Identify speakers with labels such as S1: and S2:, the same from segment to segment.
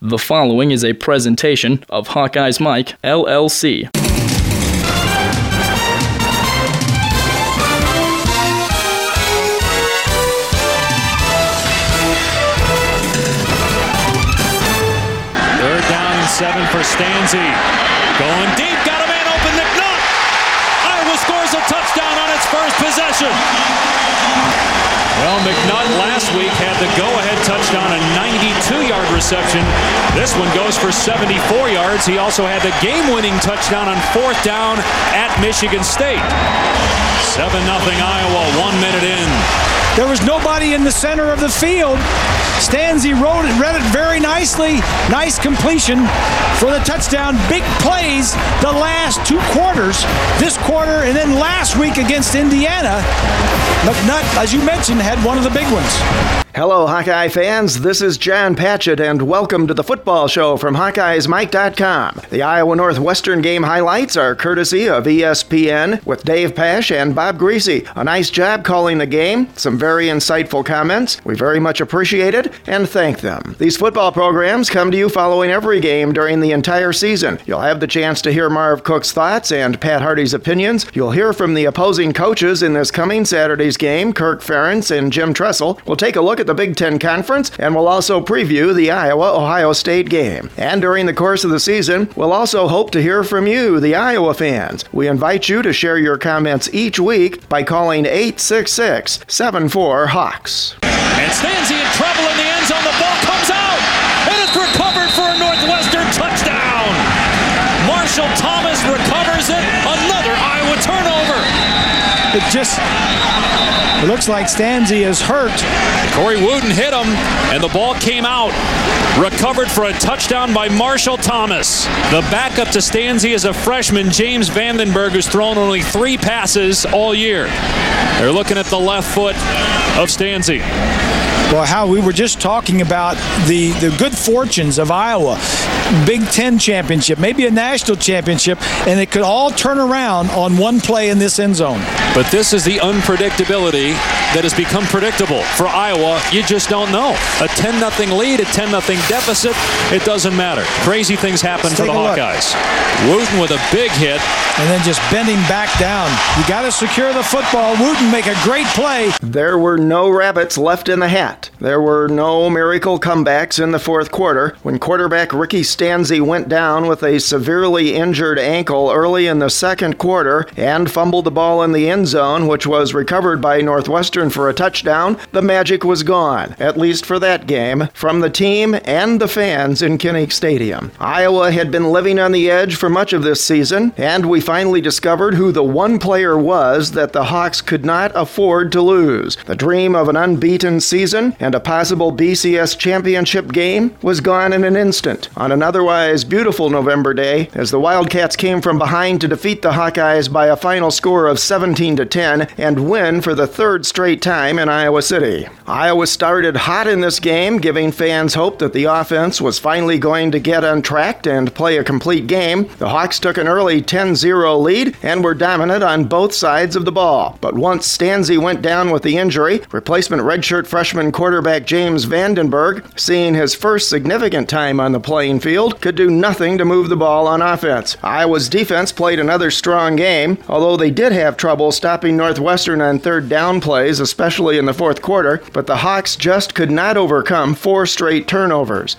S1: The following is a presentation of Hawkeyes Mike, LLC.
S2: Third down and seven for Stanzi. Going deep, got a man open, McNutt. Iowa scores a touchdown on its first possession. Well, McNutt last week had the go-ahead touchdown, a 92-yard reception. This one goes for 74 yards. He also had the game-winning touchdown on fourth down at Michigan State. 7-0 Iowa, one minute in.
S3: There was nobody in the center of the field. Stanzi wrote it, read it very nicely. Nice completion for the touchdown. Big plays the last two quarters, this quarter and then last week against Indiana. McNutt, as you mentioned, had one of the big ones.
S4: Hello, Hawkeye fans. This is John Patchett, and welcome to the football show from HawkeyesMike.com. The Iowa Northwestern game highlights are courtesy of ESPN with Dave Pasch and Bob Griese. A nice job calling the game, some very insightful comments. We very much appreciate it and thank them. These football programs come to you following every game during the entire season. You'll have the chance to hear Marv Cook's thoughts and Pat Harty's opinions. You'll hear from the opposing coaches in this coming Saturday's game, Kirk Ferentz and Jim Tressel. We'll take a look at the Big Ten Conference, and we'll also preview the Iowa Ohio State game. And during the course of the season, we'll also hope to hear from you, the Iowa fans. We invite you to share your comments each week by calling 866 74 Hawks.
S2: And Stanzi in trouble in the end zone. The ball comes out, and it's recovered for a Northwestern touchdown. Marshall Thomas recovers it. Another Iowa turnover.
S3: It just it looks like Stanzi is hurt.
S2: Corey Wootton hit him, and the ball came out. Recovered for a touchdown by Marshall Thomas. The backup to Stanzi is a freshman, James Vandenberg, who's thrown only three passes all year. They're looking at the left foot of Stanzi.
S3: Well, how we were just talking about the, the good fortunes of Iowa. Big Ten championship, maybe a national championship, and it could all turn around on one play in this end zone.
S2: But this is the unpredictability that has become predictable for Iowa. You just don't know. A 10 0 lead, a 10 0 deficit, it doesn't matter. Crazy things happen
S3: Let's
S2: for the
S3: take a look.
S2: Hawkeyes. Wootton with a big hit.
S3: And then just bending back down. You got to secure the football. Wootton make a great play.
S4: There were no rabbits left in the hat. There were no miracle comebacks in the fourth quarter when quarterback Ricky Stanzi went down with a severely injured ankle early in the second quarter and fumbled the ball in the end zone, which was recovered by Northwestern for a touchdown. The magic was gone, at least for that game, from the team and the fans in Kinnick Stadium. Iowa had been living on the edge for much of this season, and we finally discovered who the one player was that the Hawks could not afford to lose. The dream of an unbeaten season and a possible BCS championship game was gone in an instant on an otherwise beautiful November day as the Wildcats came from behind to defeat the Hawkeyes by a final score of 17 to 10 and win for the third straight time in Iowa City. Iowa started hot in this game, giving fans hope that the offense was finally going to get untracked and play a complete game. The Hawks took an early 10 0 lead and were dominant on both sides of the ball. But once Stanzi went down with the injury, replacement redshirt freshman quarterback James Vandenberg, seeing his first significant time on the playing field, could do nothing to move the ball on offense. Iowa's defense played another strong game, although they did have trouble stopping Northwestern on third down plays, especially in the fourth quarter, but the Hawks just could not overcome four straight turnovers.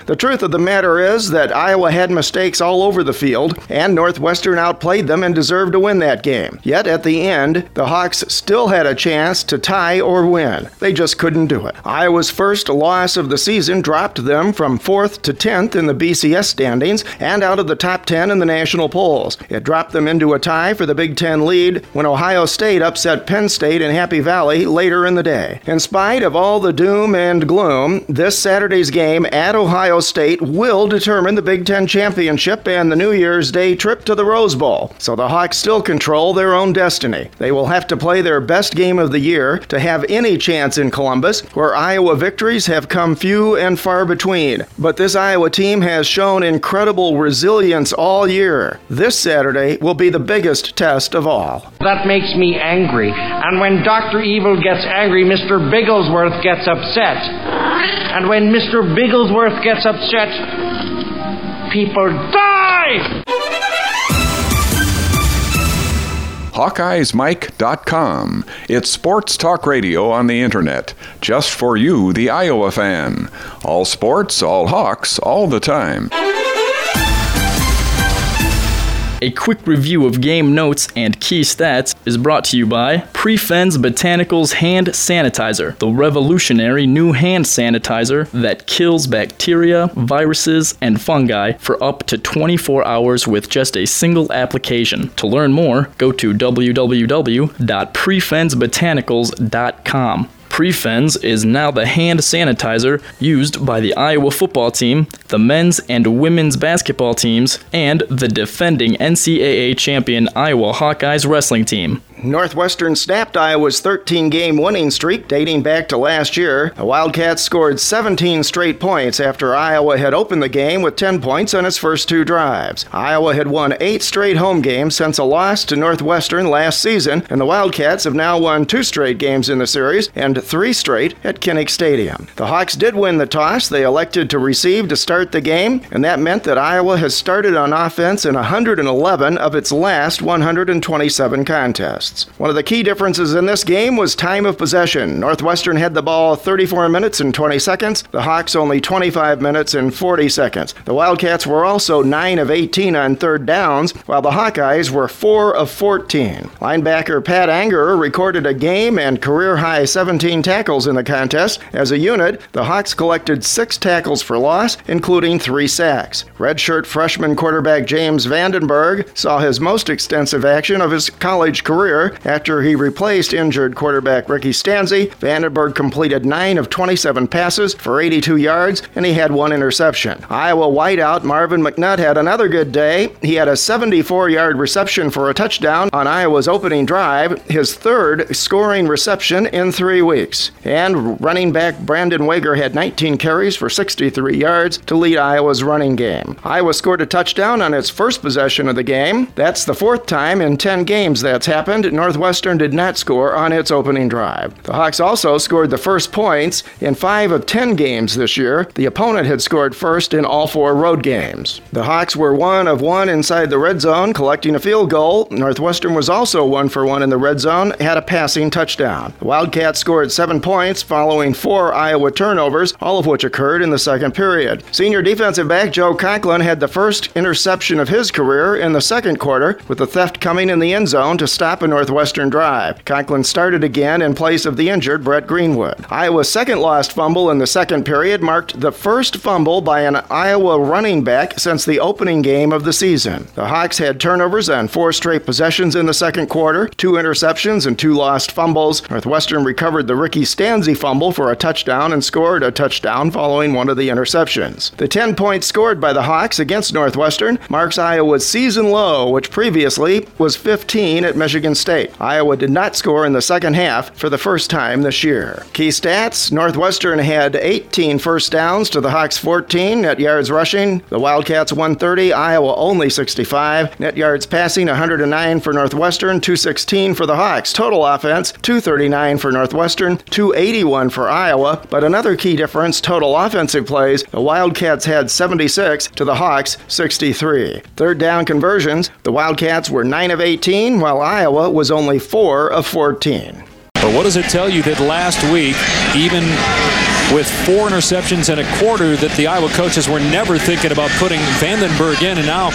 S4: The truth of the matter is that Iowa had mistakes all over the field, and Northwestern outplayed them and deserved to win that game. Yet at the end, the Hawks still had a chance to tie or win. They just couldn't do it. Iowa's first loss of the season dropped them from 4th to 10th in the BCS standings and out of the top 10 in the national polls. It dropped them into a tie for the Big Ten lead when Ohio State upset Penn State in Happy Valley later in the day. In spite of all the doom and gloom, this Saturday's game at Ohio State will determine the Big Ten championship and the New Year's Day trip to the Rose Bowl. So the Hawks still control their own destiny. They will have to play their best game of the year to have any chance in Columbus, where Iowa victories have come few and far between. But this Iowa team has shown incredible resilience all year. This Saturday will be the biggest test of all.
S5: That makes me angry. And when Dr. Evil gets angry, Mr. Bigglesworth gets upset. And when Mr. Bigglesworth Ellsworth gets upset, people die!
S6: HawkeyesMike.com. It's sports talk radio on the internet, just for you, the Iowa fan. All sports, all Hawks, all the time.
S1: A quick review of game notes and key stats is brought to you by Prefen's Botanicals Hand Sanitizer, the revolutionary new hand sanitizer that kills bacteria, viruses, and fungi for up to 24 hours with just a single application. To learn more, go to www.prefensbotanicals.com. Prefens is now the hand sanitizer used by the Iowa football team, the men's and women's basketball teams, and the defending NCAA champion Iowa Hawkeyes wrestling team.
S4: Northwestern snapped Iowa's 13 game winning streak dating back to last year. The Wildcats scored 17 straight points after Iowa had opened the game with 10 points on its first two drives. Iowa had won eight straight home games since a loss to Northwestern last season, and the Wildcats have now won two straight games in the series and three straight at Kinnick Stadium. The Hawks did win the toss. They elected to receive to start the game, and that meant that Iowa has started on offense in 111 of its last 127 contests. One of the key differences in this game was time of possession. Northwestern had the ball 34 minutes and 20 seconds, the Hawks only 25 minutes and 40 seconds. The Wildcats were also 9 of 18 on third downs, while the Hawkeyes were 4 of 14. Linebacker Pat Angerer recorded a game and career high 17 tackles in the contest. As a unit, the Hawks collected 6 tackles for loss, including 3 sacks. Redshirt freshman quarterback James Vandenberg saw his most extensive action of his college career after he replaced injured quarterback Ricky Stanzi. Vandenberg completed 9 of 27 passes for 82 yards, and he had one interception. Iowa wideout Marvin McNutt had another good day. He had a 74 yard reception for a touchdown on Iowa's opening drive, his third scoring reception in three weeks. And running back Brandon Wegher had 19 carries for 63 yards to lead Iowa's running game. Iowa scored a touchdown on its first possession of the game. That's the fourth time in 10 games that's happened. Northwestern did not score on its opening drive. The Hawks also scored the first points in five of ten games this year. The opponent had scored first in all four road games. The Hawks were one of one inside the red zone, collecting a field goal. Northwestern was also one for one in the red zone, had a passing touchdown. The Wildcats scored seven points following four Iowa turnovers, all of which occurred in the second period. Senior defensive back Joe Conklin had the first interception of his career in the second quarter, with the theft coming in the end zone to stop a Northwestern drive. Conklin started again in place of the injured Brett Greenwood. Iowa's second lost fumble in the second period marked the first fumble by an Iowa running back since the opening game of the season. The Hawks had turnovers on four straight possessions in the second quarter, two interceptions and two lost fumbles. Northwestern recovered the Ricky Stanzi fumble for a touchdown and scored a touchdown following one of the interceptions. The 10 points scored by the Hawks against Northwestern marks Iowa's season low, which previously was 15 at Michigan State. Iowa did not score in the second half for the first time this year. Key stats Northwestern had 18 first downs to the Hawks 14, net yards rushing. The Wildcats 130, Iowa only 65. Net yards passing 109 for Northwestern, 216 for the Hawks. Total offense 239 for Northwestern, 281 for Iowa. But another key difference total offensive plays, the Wildcats had 76 to the Hawks 63. Third down conversions, the Wildcats were 9 of 18, while Iowa was only 4 of 14.
S2: But what does it tell you that last week, even with four interceptions and a quarter, that the Iowa coaches were never thinking about putting Vandenberg in, and now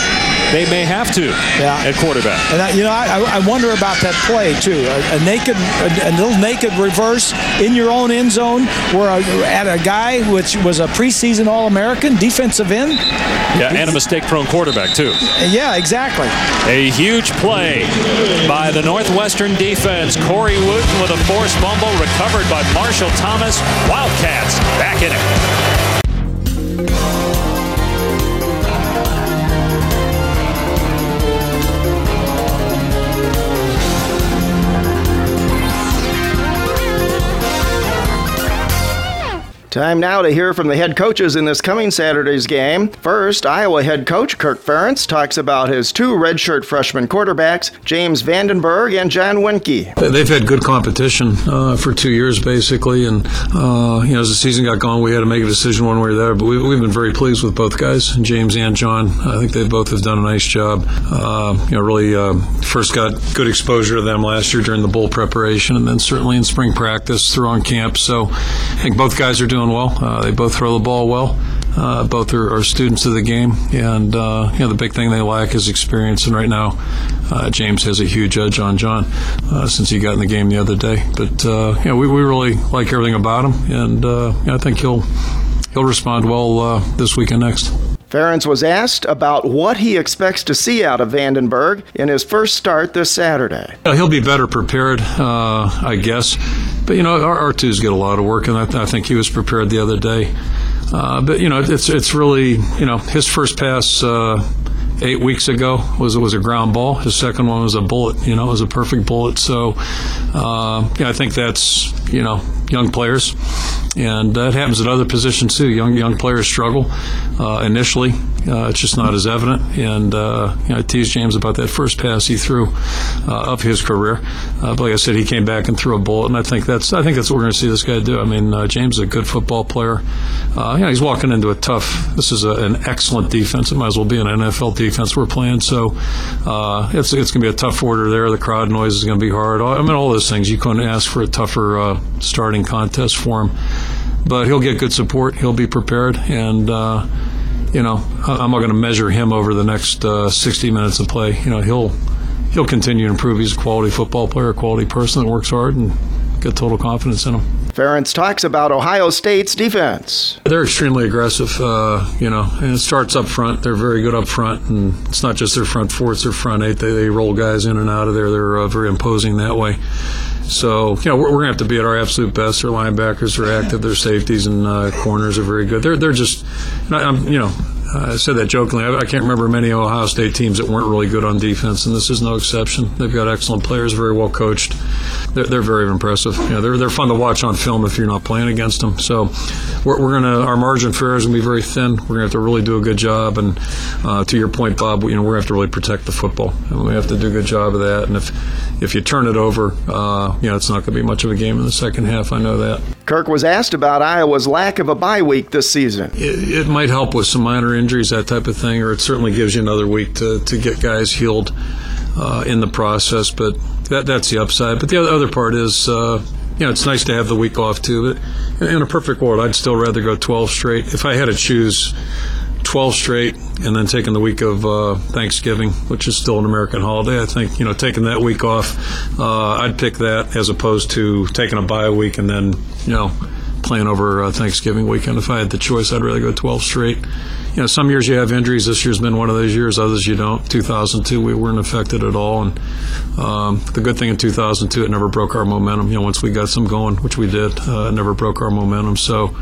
S2: they may have to
S3: yeah.
S2: at quarterback.
S3: And I, you know, I, I, wonder about that play too. A, a naked, a, a, little naked reverse in your own end zone, where a, at a guy which was a preseason All-American defensive end.
S2: Yeah, and a mistake-prone quarterback too.
S3: Yeah, exactly.
S2: A huge play by the Northwestern defense. Corey Wootton with a forced fumble recovered by Marshall Thomas. Wildcats back in it.
S4: Time now to hear from the head coaches in this coming Saturday's game. First, Iowa head coach Kirk Ferentz talks about his two redshirt freshman quarterbacks, James Vandenberg and John Wienke.
S7: They've had good competition uh, for two years, basically, and uh, you know as the season got going, we had to make a decision one way or the other. But we, have been very pleased with both guys, James and John. I think they both have done a nice job. Uh, you know, really uh, first got good exposure to them last year during the bowl preparation, and then certainly in spring practice through on camp. So I think both guys are doing doing well. Uh, they both throw the ball well. Uh, both are, are, students of the game, and uh, you know the big thing they lack is experience. And right now, James has a huge edge on John since he got in the game the other day. But you know, we, we really like everything about him, and I think he'll he'll respond well this week and next.
S4: Ferentz was asked about what he expects to see out of Vandenberg in his first start this Saturday.
S7: He'll be better prepared, I guess. But you know, our, R2's get a lot of work, and I, I think he was prepared the other day. Uh, but you know, it's it's really you know his first pass uh, eight weeks ago was was a ground ball. His second one was a bullet. You know, it was a perfect bullet. So uh, yeah, I think that's you know young players, and that happens at other positions too. Young young players struggle uh, initially. Uh, it's just not as evident. And uh, you know, I teased James about that first pass he threw uh, of his career. Uh, but like I said, he came back and threw a bullet, and I think that's I think that's what we're going to see this guy do. I mean, uh, James is a good football player. you know, he's walking into a tough. This is a, an excellent defense. It might as well be an NFL defense we're playing. So it's it's going to be a tough order there. The crowd noise is going to be hard. I mean, all those things you couldn't ask for a tougher starting contest for him. But he'll get good support. He'll be prepared, and uh, you know I'm not going to measure him over the next uh, 60 minutes of play. You know he'll he'll continue to improve. He's a quality football player, a quality person that works hard, and get total confidence in him.
S4: Ferentz talks about Ohio State's defense.
S7: They're extremely aggressive, uh, you know, and it starts up front. They're very good up front, and it's not just their front four, it's their front eight. They, they roll guys in and out of there. They're uh, very imposing that way. So, you know, we're, we're going to have to be at our absolute best. Their linebackers are active. Their safeties and uh, corners are very good. They're, they're just, you know, I said that jokingly. I, I, can't remember many Ohio State teams that weren't really good on defense, and this is no exception. They've got excellent players, very well coached. They're, they're very impressive. You know, they're they're fun to watch on film if you're not playing against them. So we're, we're gonna our margin for error is gonna be very thin. We're gonna have to really do a good job. And uh, to your point, Bob, you know we're gonna have to really protect the football, and we have to do a good job of that. And if if you turn it over, uh, you know it's not gonna be much of a game in the second half. I know that.
S4: Kirk was asked about Iowa's lack of a bye week this season.
S7: It, it might help with some minor injuries, that type of thing, or it certainly gives you another week to, to get guys healed uh, in the process. But that, that's the upside. But the other part is, uh, you know, it's nice to have the week off too. But in a perfect world, I'd still rather go 12 straight. If I had to choose 12 straight and then taking the week of uh, Thanksgiving, which is still an American holiday, I think, you know, taking that week off, uh, I'd pick that as opposed to taking a bye week and then, you know, playing over uh, Thanksgiving weekend. If I had the choice, I'd rather go 12 straight. You know, some years you have injuries. This year's been one of those years. Others you don't. 2002, we weren't affected at all. And um, the good thing in 2002, it never broke our momentum. You know, once we got some going, which we did, uh, it never broke our momentum. So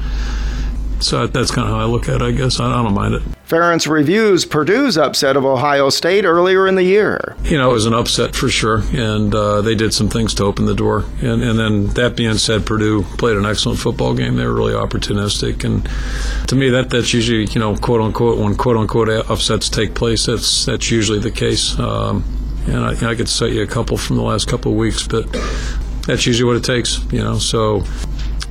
S7: so that's kind of how I look at it, I guess. I, don't mind it.
S4: Ferentz reviews Purdue's upset of Ohio State earlier in the year.
S7: You know, it was an upset for sure, and uh, they did some things to open the door. And, and then that being said, Purdue played an excellent football game. They were really opportunistic, and to me, that that's usually you know quote unquote when quote unquote upsets take place. That's that's usually the case. Um, and I, you know, I could cite you a couple from the last couple of weeks, but that's usually what it takes. You know, so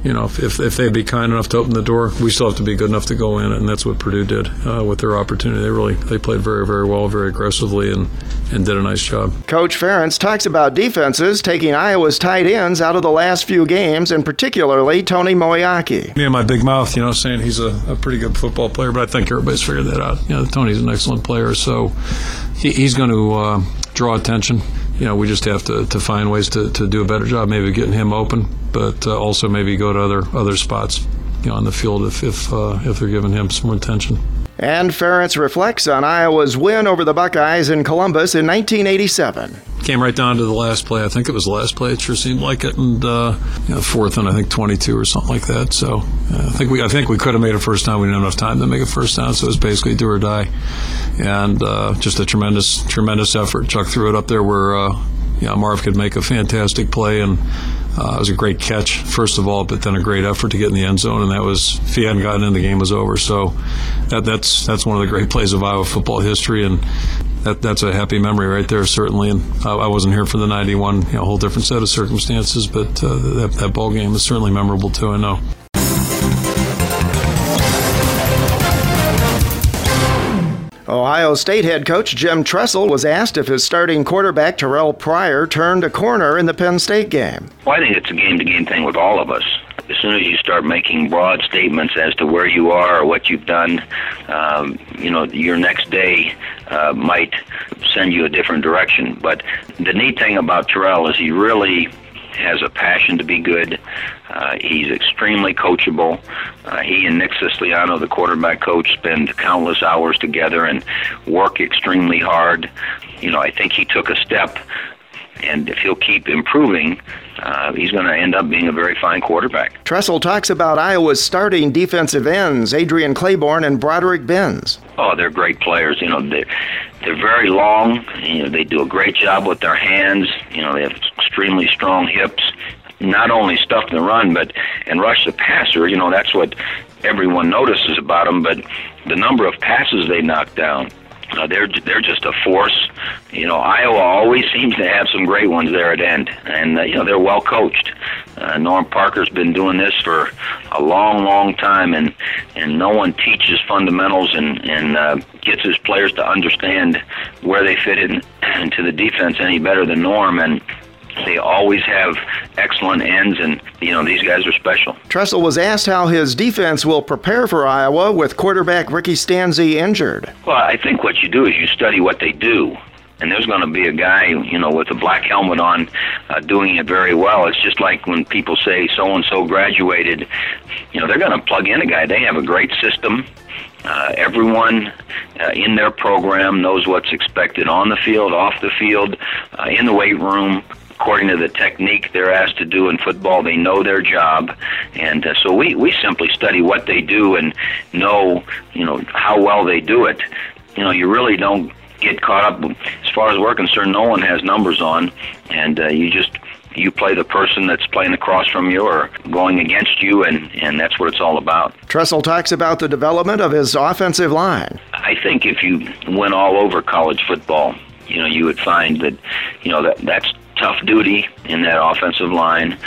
S7: you know, if, if they'd be kind enough to open the door, we still have to be good enough to go in, and that's what Purdue did uh, with their opportunity. They really they played very very well, very aggressively, and and did a nice job.
S4: Coach Ferentz talks about defenses taking Iowa's tight ends out of the last few games, and particularly Tony Moeaki.
S7: Me and my big mouth, you know, saying he's a, a pretty good football player, but I think everybody's figured that out. You know, Tony's an excellent player, so he, he's going to uh, draw attention you know, we just have to, to find ways to, to do a better job, maybe getting him open, but uh, also maybe go to other other spots, you know, on the field if if uh, if they're giving him some attention.
S4: And Ferentz reflects on Iowa's win over the Buckeyes in Columbus in 1987.
S7: Came right down to the last play. I think it was the last play. It sure seemed like it, and uh, you know, fourth and I think 22 or something like that. So uh, I think we I think we could have made a first down. We didn't have enough time to make a first down, so it was basically do or die, and uh, just a tremendous tremendous effort. Chuck threw it up there where uh, you Marv could make a fantastic play and Uh, it was a great catch, first of all, but then a great effort to get in the end zone, and that was if he hadn't gotten in, the game was over. So that, that's that's one of the great plays of Iowa football history, and that, that's a happy memory right there, certainly. And I, I wasn't here for the '91, you know, a whole different set of circumstances, but uh, that, that ball game is certainly memorable too. I know.
S4: Ohio State head coach Jim Tressel was asked if his starting quarterback Terrelle Pryor turned a corner in the Penn State game.
S8: Well, I think it's a game to game thing with all of us. As soon as you start making broad statements as to where you are or what you've done, um, you know, your next day uh, might send you a different direction. But the neat thing about Terrelle is he really has a passion to be good. Uh, he's extremely coachable. Uh, he and Nick Siciliano, the quarterback coach, spend countless hours together and work extremely hard. You know, I think he took a step, and if he'll keep improving, uh, he's going to end up being a very fine quarterback.
S4: Tressel talks about Iowa's starting defensive ends, Adrian Clayborn and Broderick Binns.
S8: Oh, they're great players. You know, they're, they're very long. You know, they do a great job with their hands. You know, they have extremely strong hips. Not only stuff the run, but and rush the passer. You know, that's what everyone notices about them. But the number of passes they knock down, uh, they're they're just a force. You know, Iowa always seems to have some great ones there at end, and uh, you know they're well coached. Uh, Norm Parker's been doing this for a long, long time, and and no one teaches fundamentals and and uh, gets his players to understand where they fit in into the defense any better than Norm. And they always have excellent ends, and you know these guys are special.
S4: Tressel was asked how his defense will prepare for Iowa with quarterback Ricky Stanzi injured.
S8: Well, I think what you do is you study what they do. And there's going to be a guy, you know, with a black helmet on, uh, doing it very well. It's just like when people say so and so graduated, you know, they're going to plug in a guy. They have a great system. Uh, everyone uh, in their program knows what's expected on the field, off the field, uh, in the weight room according to the technique they're asked to do in football. They know their job, and uh, so we we simply study what they do and know you know how well they do it. You know, you really don't get caught up. As far as we're concerned, no one has numbers on, and uh, you just you play the person that's playing across from you or going against you, and, and that's what it's all about.
S4: Tressel talks about the development of his offensive line.
S8: I think if you went all over college football, you know, you would find that, you know, that that's tough duty in that offensive line,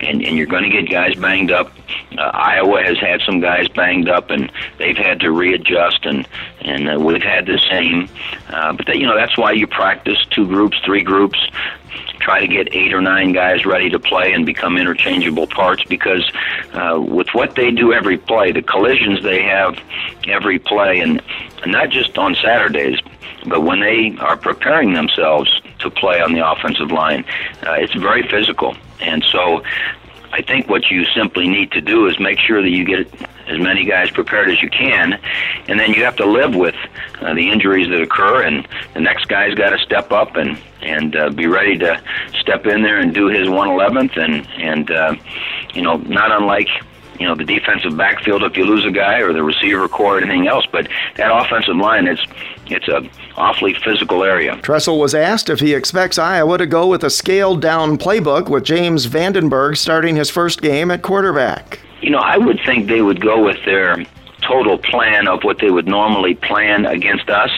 S8: and, and you're going to get guys banged up. Uh, Iowa has had some guys banged up, and they've had to readjust, and and uh, we've had the same. Uh, but that, you know that's why you practice two groups, three groups, try to get eight or nine guys ready to play and become interchangeable parts because uh, with what they do every play, the collisions they have every play, and not just on Saturdays, but when they are preparing themselves to play on the offensive line, uh, it's very physical. And so I think what you simply need to do is make sure that you get as many guys prepared as you can, and then you have to live with uh, the injuries that occur, and the next guy's got to step up and and uh, be ready to step in there and do his 111th, and and uh, you know, not unlike you know the defensive backfield if you lose a guy or the receiver corps or anything else. But that offensive line, it's it's a awfully physical area.
S4: Tressel was asked if he expects Iowa to go with a scaled down playbook with James Vandenberg starting his first game at quarterback.
S8: You know, I would think they would go with their total plan of what they would normally plan against us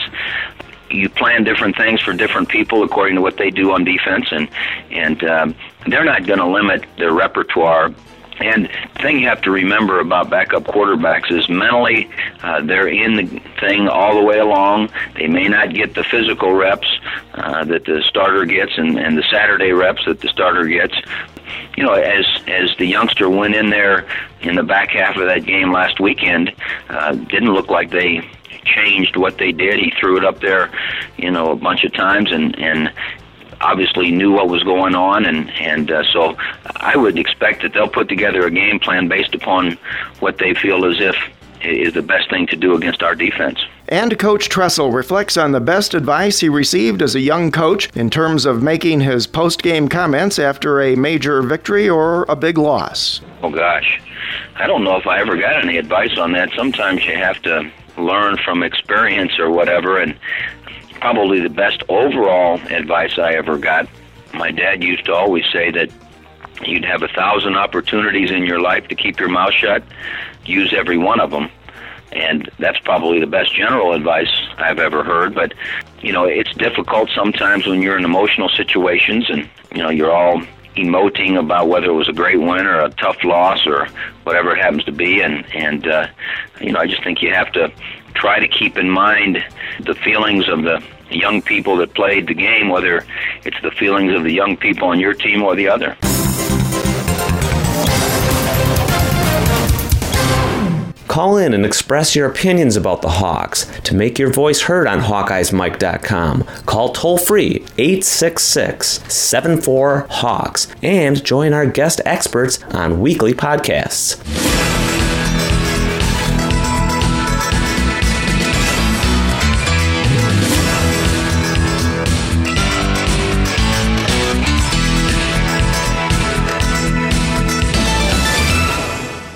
S8: you plan different things for different people according to what they do on defense, and and um, they're not going to limit their repertoire and the thing you have to remember about backup quarterbacks is mentally uh, they're in the thing all the way along. They may not get the physical reps uh, that the starter gets and, and the Saturday reps that the starter gets. You know, as as the youngster went in there in the back half of that game last weekend, uh, didn't look like they changed what they did. He threw it up there, you know, a bunch of times, and and obviously knew what was going on, and and uh, so I would expect that they'll put together a game plan based upon what they feel as if is the best thing to do against our defense.
S4: And Coach Tressel reflects on the best advice he received as a young coach in terms of making his post game comments after a major victory or a big loss.
S8: Oh, gosh. I don't know if I ever got any advice on that. Sometimes you have to learn from experience or whatever, and probably the best overall advice I ever got. My dad used to always say that you'd have a thousand opportunities in your life to keep your mouth shut. Use every one of them. And that's probably the best general advice I've ever heard. But, you know, it's difficult sometimes when you're in emotional situations and, you know, you're all emoting about whether it was a great win or a tough loss or whatever it happens to be. And, and uh, you know, I just think you have to try to keep in mind the feelings of the young people that played the game, whether it's the feelings of the young people on your team or the other.
S9: Call in and express your opinions about the Hawks. To make your voice heard on HawkeyesMike.com, call toll free 866 74 Hawks and join our guest experts on weekly podcasts.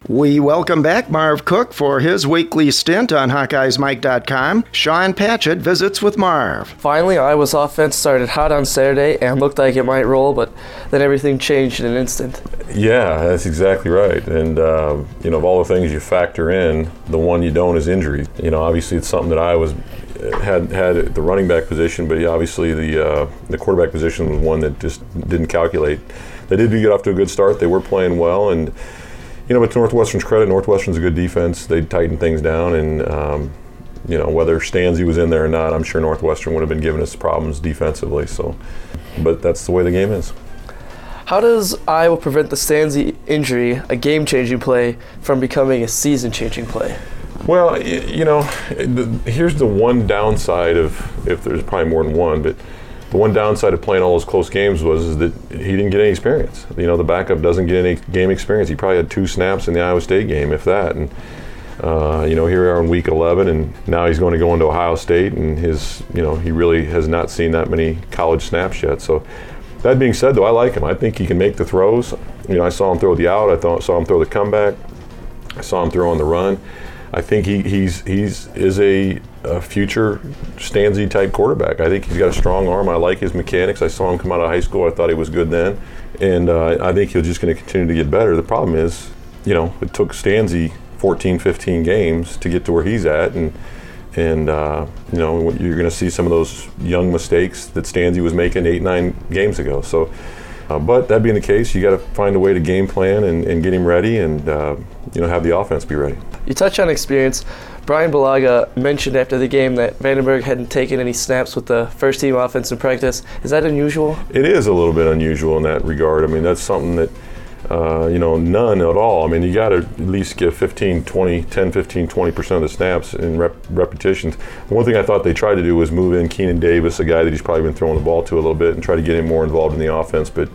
S4: We welcome back Marv Cook for his weekly stint on HawkeyesMike.com. Sean Patchett visits with Marv.
S10: Finally, Iowa's offense started hot on Saturday and looked like it might roll, but then everything changed in an instant.
S11: Yeah, that's exactly right. And, uh, you know, of all the things you factor in, the one you don't is injury. You know, obviously it's something that I was had had the running back position, but obviously the uh, the quarterback position was one that just didn't calculate. They did get off to a good start. They were playing well, and you know, but to Northwestern's credit, Northwestern's a good defense. They tighten things down, and um, you know whether Stanzi was in there or not, I'm sure Northwestern would have been giving us problems defensively. So, but that's the way the game is.
S10: How does Iowa prevent the Stanzi injury, a game-changing play, from becoming a season-changing play?
S11: Well, you know, here's the one downside of if there's probably more than one, but the one downside of playing all those close games was that he didn't get any experience. You know, the backup doesn't get any game experience. He probably had two snaps in the Iowa State game, if that. And uh, you know, here we are in week 11, and now he's going to go into Ohio State, and his, you know, he really has not seen that many college snaps yet. So, that being said, though, I like him. I think he can make the throws. You know, I saw him throw the out. I thought, saw him throw the comeback. I saw him throw on the run. I think he, he's he's is a, a future Stanzi type quarterback. I think he's got a strong arm. I like his mechanics. I saw him come out of high school. I thought he was good then, and uh, I think he's just going to continue to get better. The problem is, you know, it took Stanzi 14, 15 games to get to where he's at, and and uh, you know you're going to see some of those young mistakes that Stanzi was making eight, nine games ago. So. Uh, but that being the case, you got to find a way to game plan and, and get him ready, and uh, you know have the offense be ready.
S10: You touch on experience. Brian Bulaga mentioned after the game that Vandenberg hadn't taken any snaps with the first team offense in practice. Is that unusual?
S11: It is a little bit unusual in that regard. I mean, that's something that, uh, you know, none at all. I mean, you got to at least give 15, 20, 10, 15, 20% of the snaps in rep- repetitions. One thing I thought they tried to do was move in Keenan Davis, a guy that he's probably been throwing the ball to a little bit, and try to get him more involved in the offense. But,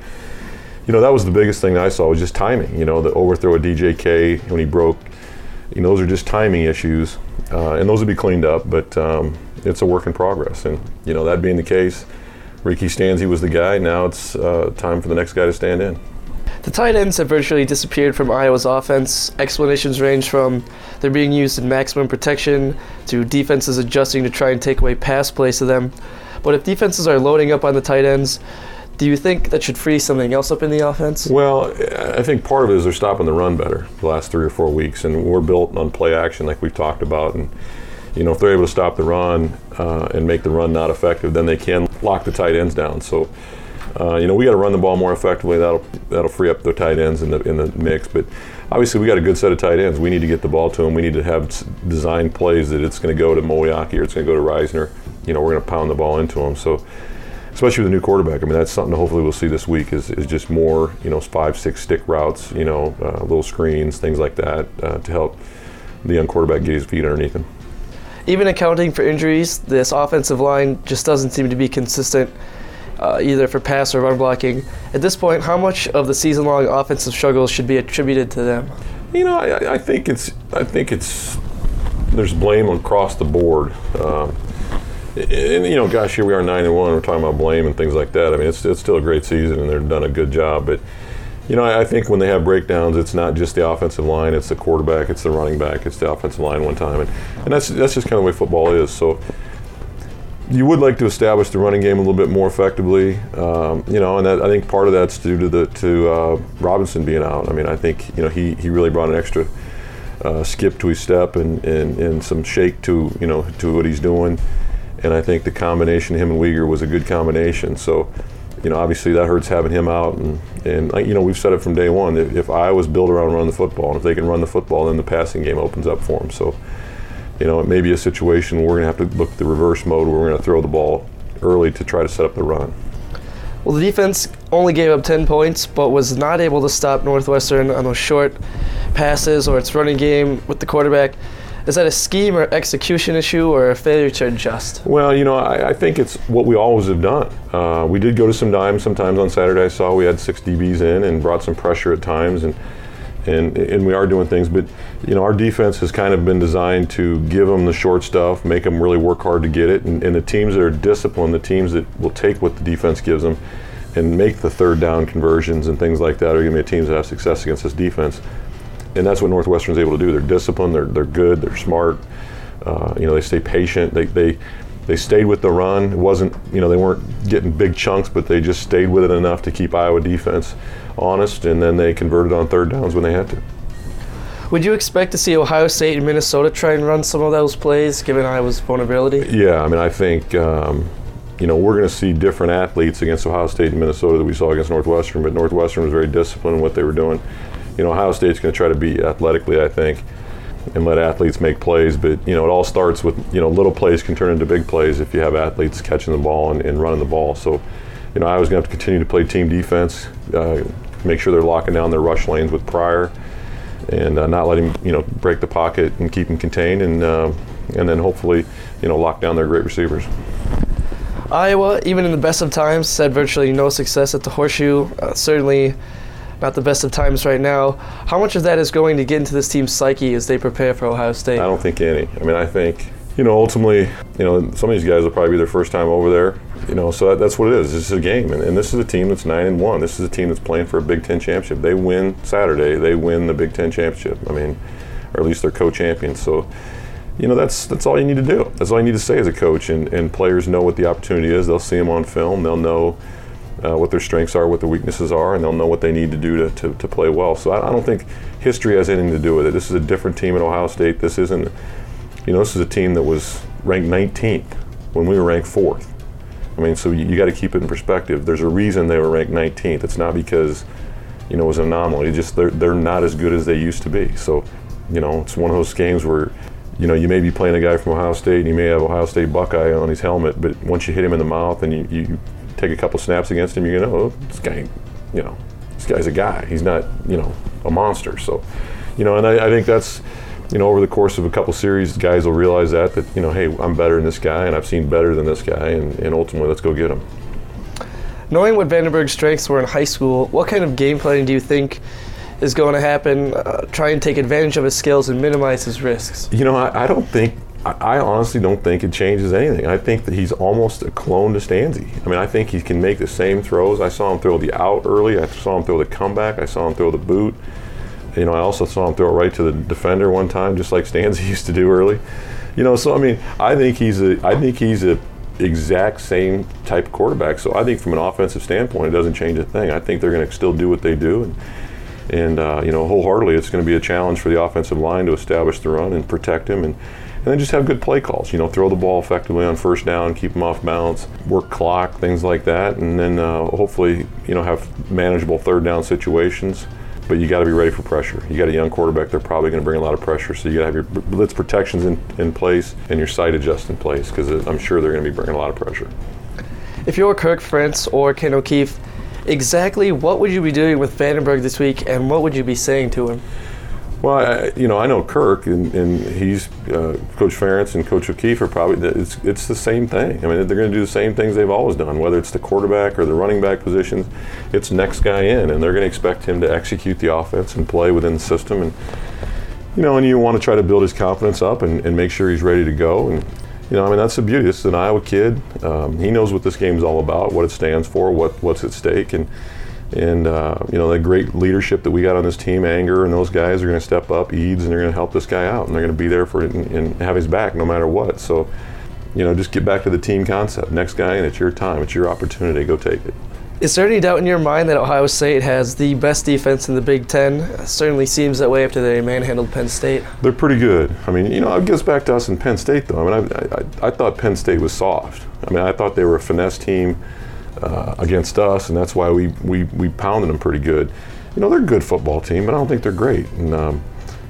S11: you know, that was the biggest thing I saw was just timing. You know, the overthrow of DJK when he broke – you know, those are just timing issues, uh, and those will be cleaned up. But um, it's a work in progress, and you know that being the case, Ricky Stanzi was the guy. Now it's uh, time for the next guy to stand in.
S10: The tight ends have virtually disappeared from Iowa's offense. Explanations range from they're being used in maximum protection to defenses adjusting to try and take away pass plays to them. But if defenses are loading up on the tight ends, do you think that should free something else up in the offense?
S11: Well, I think part of it is they're stopping the run better the last three or four weeks, and we're built on play action like we've talked about. And you know, if they're able to stop the run uh, and make the run not effective, then they can lock the tight ends down. So, uh, you know, we got to run the ball more effectively. That'll that'll free up the tight ends in the in the mix. But obviously, we got a good set of tight ends. We need to get the ball to them. We need to have design plays that it's going to go to Moeaki or it's going to go to Reisner. You know, we're going to pound the ball into them. So especially with a new quarterback. I mean, that's something hopefully we'll see this week is, is just more, you know, five, six stick routes, you know, uh, little screens, things like that uh, to help the young quarterback get his feet underneath him.
S10: Even accounting for injuries, this offensive line just doesn't seem to be consistent. Uh, either for pass or run blocking. At this point, how much of the season-long offensive struggles should be attributed to them?
S11: You know, I, I think it's I think it's there's blame across the board. Uh, and you know, gosh, here we are nine and one. We're talking about blame and things like that. I mean, it's it's still a great season, and they've done a good job. But you know, I, I think when they have breakdowns, it's not just the offensive line; it's the quarterback, it's the running back, it's the offensive line one time, and, and that's that's just kind of the way football is. So you would like to establish the running game a little bit more effectively, um, you know, and that, I think part of that's due to the to uh, Robinson being out. I mean, I think you know he, he really brought an extra uh, skip to his step and, and, and some shake to you know to what he's doing, and I think the combination him and Wegher was a good combination. So, you know, obviously that hurts having him out, and and you know we've said it from day one. If, if Iowa's built around running the football, and if they can run the football, then the passing game opens up for them. So you know, it may be a situation where we're going to have to look at the reverse mode where we're going to throw the ball early to try to set up the run.
S10: Well, the defense only gave up 10 points, but was not able to stop Northwestern on those short passes or its running game with the quarterback. Is that a scheme or execution issue or a failure to adjust?
S11: Well, you know, I, I think it's what we always have done. Uh, we did go to some dimes sometimes on Saturday. I saw we had six DBs in and brought some pressure at times, and and and we are doing things. But you know, our defense has kind of been designed to give them the short stuff, make them really work hard to get it, and, and the teams that are disciplined, the teams that will take what the defense gives them, and make the third down conversions and things like that are going to be teams that have success against this defense. And that's what Northwestern's able to do. They're disciplined. They're they're good. They're smart. Uh, you know, they stay patient. They they they stayed with the run. It wasn't, you know, they weren't getting big chunks, but they just stayed with it enough to keep Iowa defense honest, and then they converted on third downs when they had to.
S10: Would you expect to see Ohio State and Minnesota try and run some of those plays, given Iowa's vulnerability?
S11: Yeah, I mean, I think, um, you know, we're going to see different athletes against Ohio State and Minnesota that we saw against Northwestern, but Northwestern was very disciplined in what they were doing. You know, Ohio State's going to try to be athletically, I think, and let athletes make plays. But you know, it all starts with you know little plays can turn into big plays if you have athletes catching the ball and, and running the ball. So, you know, I was going to have to continue to play team defense, uh, make sure they're locking down their rush lanes with Pryor, and uh, not let him you know break the pocket and keep him contained, and uh, and then hopefully you know lock down their great receivers.
S10: Iowa, even in the best of times, had virtually no success at the horseshoe. Uh, certainly not the best of times right now. How much of that is going to get into this team's psyche as they prepare for Ohio State?
S11: I don't think any. I mean, I think, you know, ultimately, you know, some of these guys will probably be their first time over there. You know, so that, that's what it is. This is a game, and, and, this is a team that's nine and one. This is a team that's playing for a Big Ten championship. They win Saturday, they win the Big Ten championship. I mean, or at least they're co-champions. So, you know, that's that's all you need to do. That's all you need to say as a coach, and, and players know what the opportunity is. They'll see them on film. They'll know uh, what their strengths are, what their weaknesses are, and they'll know what they need to do to, to, to play well. So I, I, don't think history has anything to do with it. This is a different team at Ohio State. This isn't, you know, this is a team that was ranked 19th when we were ranked fourth. I mean, so you, you got to keep it in perspective. There's a reason they were ranked 19th. It's not because, you know, it was an anomaly. It's just they're, they're not as good as they used to be. So, you know, it's one of those games where you know, you may be playing a guy from Ohio State and you may have Ohio State Buckeye on his helmet, but once you hit him in the mouth and you, you take a couple snaps against him, you know, oh, this guy, you know, this guy's a guy. He's not, you know, a monster. So, you know, and I, I think that's, you know, over the course of a couple series, guys will realize that, that, you know, hey, I'm better than this guy and I've seen better than this guy, and, and ultimately, let's go get him.
S10: Knowing what Vandenberg's strengths were in high school, what kind of game planning do you think is going to happen? Uh, try and take advantage of his skills and minimize his risks.
S11: You know, I, I don't think I honestly don't think it changes anything. I think that he's almost a clone to Stanzi. I mean, I think he can make the same throws. I saw him throw the out early. I saw him throw the comeback. I saw him throw the boot. You know, I also saw him throw it right to the defender one time, just like Stanzi used to do early. You know, so I mean, I think he's a, I think he's a exact same type quarterback. So I think from an offensive standpoint, it doesn't change a thing. I think they're going to still do what they do, and and uh, you know, wholeheartedly, it's going to be a challenge for the offensive line to establish the run and protect him and and then just have good play calls. You know, throw the ball effectively on first down, keep them off balance, work clock, things like that, and then uh, hopefully, you know, have manageable third down situations. But you got to be ready for pressure. You got a young quarterback; they're probably going to bring a lot of pressure. So you got to have your blitz protections in, in place and your sight adjust in place because I'm sure they're going to be bringing a lot of pressure.
S10: If you're Kirk Ferentz or Ken O'Keefe, exactly what would you be doing with Vandenberg this week, and what would you be saying to him?
S11: Well, I, you know, I know Kirk, and, and he's uh, Coach Ferentz and Coach O'Keefe are probably it's it's the same thing. I mean, they're going to do the same things they've always done, whether it's the quarterback or the running back positions. It's next guy in, and they're going to expect him to execute the offense and play within the system, and you know, and you want to try to build his confidence up and, and make sure he's ready to go. And you know, I mean, that's the beauty. This is an Iowa kid. Um, he knows what this game is all about, what it stands for, what what's at stake, and and uh, you know the great leadership that we got on this team, Anger and those guys are going to step up, Eads, and they're going to help this guy out, and they're going to be there for and, and, have his back no matter what. So, you know, just get back to the team concept. Next guy, and it's your time. It's your opportunity. Go take it.
S10: Is there any doubt in your mind that Ohio State has the best defense in the Big Ten? It certainly seems that way after they manhandled Penn State.
S11: They're pretty good. I mean, you know, it gets back to us in Penn State, though. I mean, I, I, I thought Penn State was soft. I mean, I thought they were a finesse team uh, against us, and that's why we, we, we pounded them pretty good. You know, they're a good football team, but I don't think they're great. And, um,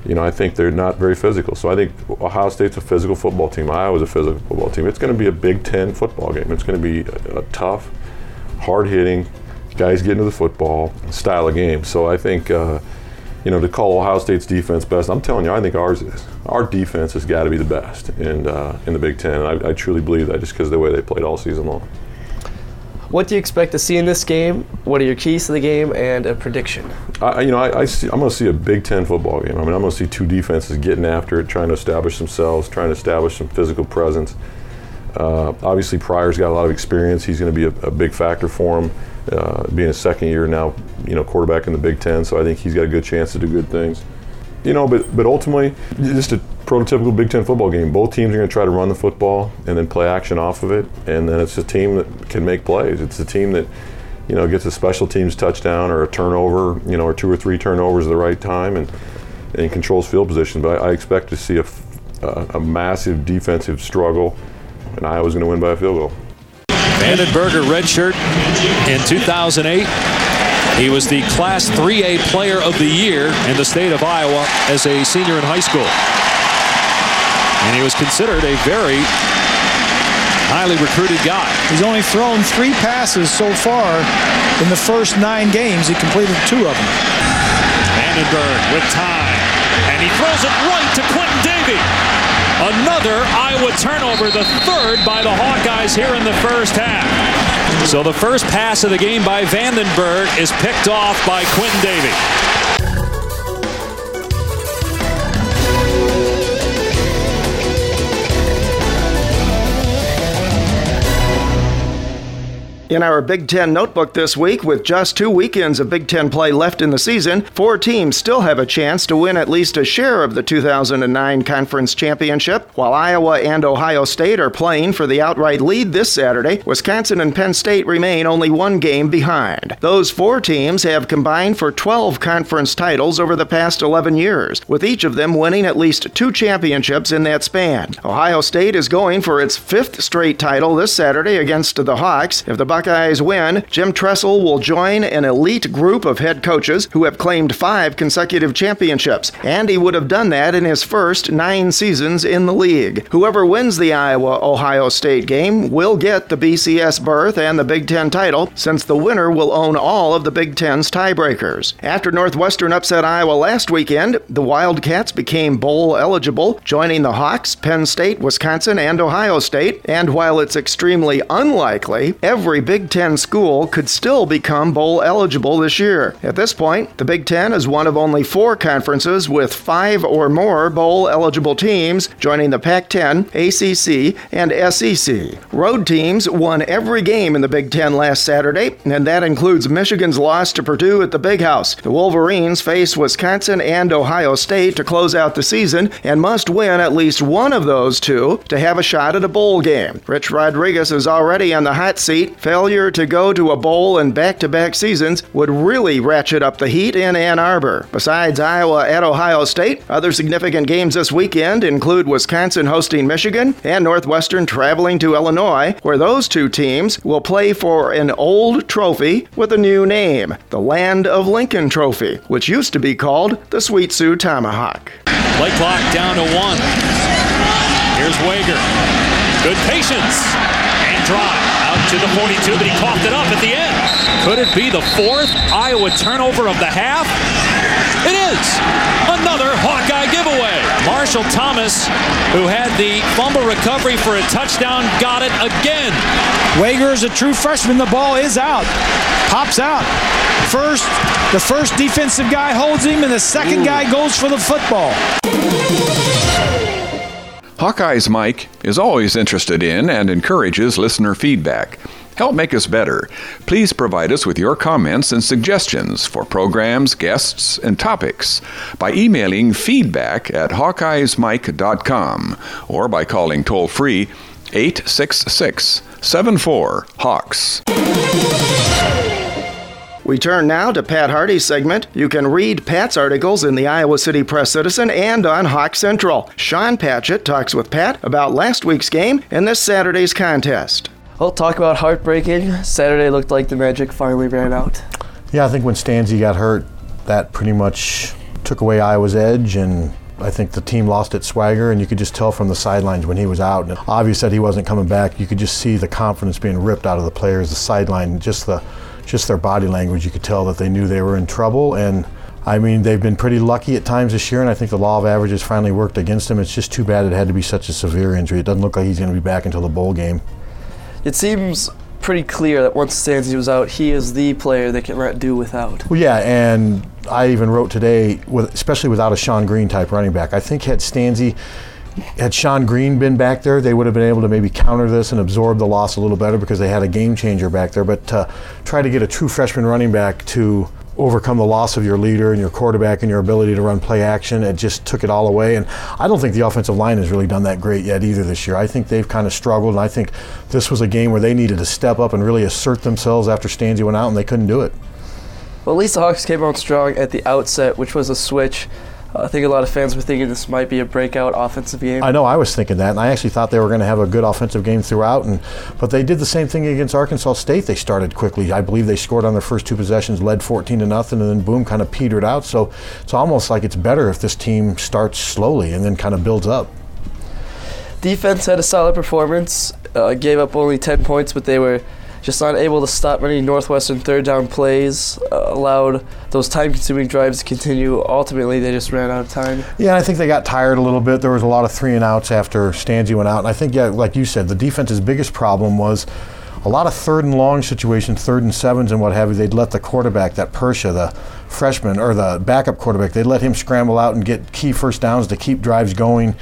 S11: you know, I think they're not very physical. So I think Ohio State's a physical football team. Iowa's a physical football team. It's going to be a Big Ten football game. It's going to be a, a tough, hard hitting, guys getting to the football style of game. So I think, uh, you know, to call Ohio State's defense best, I'm telling you, I think ours is. Our defense has got to be the best in, uh, in the Big Ten. And I, I truly believe that just because of the way they played all season long.
S10: What do you expect to see in this game? What are your keys to the game and a prediction?
S11: I, you know, I, I see, I'm going to see a Big Ten football game. I mean, I'm going to see two defenses getting after it, trying to establish themselves, trying to establish some physical presence. Uh, obviously, Pryor's got a lot of experience. He's going to be a, a, big factor for him, uh, being a second year now, you know, quarterback in the Big Ten. So I think he's got a good chance to do good things. You know, but but ultimately, just a prototypical Big Ten football game. Both teams are going to try to run the football and then play action off of it, and then it's a team that can make plays. It's a team that you know gets a special teams touchdown or a turnover, you know, or two or three turnovers at the right time, and and controls field position. But I, I expect to see a, a, a massive defensive struggle, and Iowa's going to win by a field goal.
S2: Vandenberger redshirt in 2008. He was the Class 3A Player of the Year in the state of Iowa as a senior in high school. And he was considered a very highly recruited guy.
S3: He's only thrown three passes so far in the first nine games. He completed two of them.
S2: Vandenberg with time. And he throws it right to Quentin Davie. Another Iowa turnover, the third by the Hawkeyes here in the first half. So the first pass of the game by Vandenberg is picked off by Quentin Davie.
S4: In our Big Ten notebook this week, with just two weekends of Big Ten play left in the season, four teams still have a chance to win at least a share of the 2009 Conference Championship. While Iowa and Ohio State are playing for the outright lead this Saturday, Wisconsin and Penn State remain only one game behind. Those four teams have combined for 12 conference titles over the past 11 years, with each of them winning at least two championships in that span. Ohio State is going for its fifth straight title this Saturday against the Hawks. If the Buckeyes win, Jim Tressel will join an elite group of head coaches who have claimed five consecutive championships, and he would have done that in his first nine seasons in the league. Whoever wins the Iowa Ohio State game will get the BCS berth and the Big Ten title, since the winner will own all of the Big Ten's tiebreakers. After Northwestern upset Iowa last weekend, the Wildcats became bowl eligible, joining the Hawks, Penn State, Wisconsin, and Ohio State. And while it's extremely unlikely, every Big Ten school could still become bowl eligible this year. At this point, the Big Ten is one of only four conferences with five or more bowl eligible teams joining the Pac 10, ACC, and SEC. Road teams won every game in the Big Ten last Saturday, and that includes Michigan's loss to Purdue at the Big House. The Wolverines face Wisconsin and Ohio State to close out the season and must win at least one of those two to have a shot at a bowl game. Rich Rodriguez is already on the hot seat failure to go to a bowl in back to back seasons would really ratchet up the heat in Ann Arbor. Besides Iowa at Ohio State, other significant games this weekend include Wisconsin hosting Michigan and Northwestern traveling to Illinois, where those two teams will play for an old trophy with a new name the Land of Lincoln Trophy, which used to be called the Sweet Sioux Tomahawk.
S2: Play clock down to one. Here's Wegher. Good patience and drive to the 42, but he coughed it up at the end. Could it be the fourth Iowa turnover of the half? It is another Hawkeye giveaway. Marshall Thomas, who had the fumble recovery for a touchdown, got it again.
S3: Wegher is a true freshman. The ball is out. Pops out. First, the first defensive guy holds him, and the second Ooh. guy goes for the football.
S6: Hawkeyes Mike is always interested in and encourages listener feedback. Help make us better. Please provide us with your comments and suggestions for programs, guests, and topics by emailing feedback at hawkeyesmike.com or by calling toll free 866 74 Hawks.
S4: We turn now to Pat Harty's segment. You can read Pat's articles in the Iowa City Press Citizen and on Hawk Central. Sean Patchett talks with Pat about last week's game and this Saturday's contest.
S10: Well, talk about heartbreaking. Saturday looked like the magic finally ran out.
S12: Yeah, I think when Stanzi got hurt, that pretty much took away Iowa's edge and I think the team lost its swagger, and you could just tell from the sidelines when he was out. And obvious that he wasn't coming back. You could just see the confidence being ripped out of the players, the sideline, just the, just their body language. You could tell that they knew they were in trouble. And I mean, they've been pretty lucky at times this year, and I think the law of averages finally worked against them. It's just too bad it had to be such a severe injury. It doesn't look like he's going to be back until the bowl game.
S10: It seems pretty clear that once Stanzi was out, he is the player they cannot do without.
S12: Well, yeah, and I even wrote today, with, especially without a Shonn Greene type running back. I think had Stanzi, had Shonn Greene been back there, they would have been able to maybe counter this and absorb the loss a little better because they had a game changer back there. But to try to get a true freshman running back to overcome the loss of your leader and your quarterback and your ability to run play action. It just took it all away. And I don't think the offensive line has really done that great yet either this year. I think they've kind of struggled, and I think this was a game where they needed to step up and really assert themselves after Stanzi went out, and they couldn't do it.
S10: Well, at least the Hawks came out strong at the outset, which was a switch. I think a lot of fans were thinking this might be a breakout offensive game.
S12: I know I was thinking that, and I actually thought they were going to have a good offensive game throughout. And but they did the same thing against Arkansas State. They started quickly. I believe they scored on their first two possessions, led 14 to nothing, and then boom, kind of petered out. So it's almost like it's better if this team starts slowly and then kind of builds up.
S10: Defense had a solid performance. Uh, gave up only 10 points, but they were just not able to stop many Northwestern third down plays, uh, allowed those time consuming drives to continue. Ultimately, they just ran out of time.
S12: Yeah, I think they got tired a little bit. There was a lot of three and outs after Stanzi went out. And I think, yeah, like you said, the defense's biggest problem was a lot of third and long situations, third and sevens and what have you. They'd let the quarterback, that Persa, the freshman or the backup quarterback, they'd let him scramble out and get key first downs to keep drives going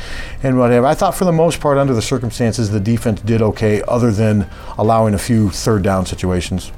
S12: and whatever. I thought for the most part, under the circumstances, the defense did okay, other than allowing a few third down situations.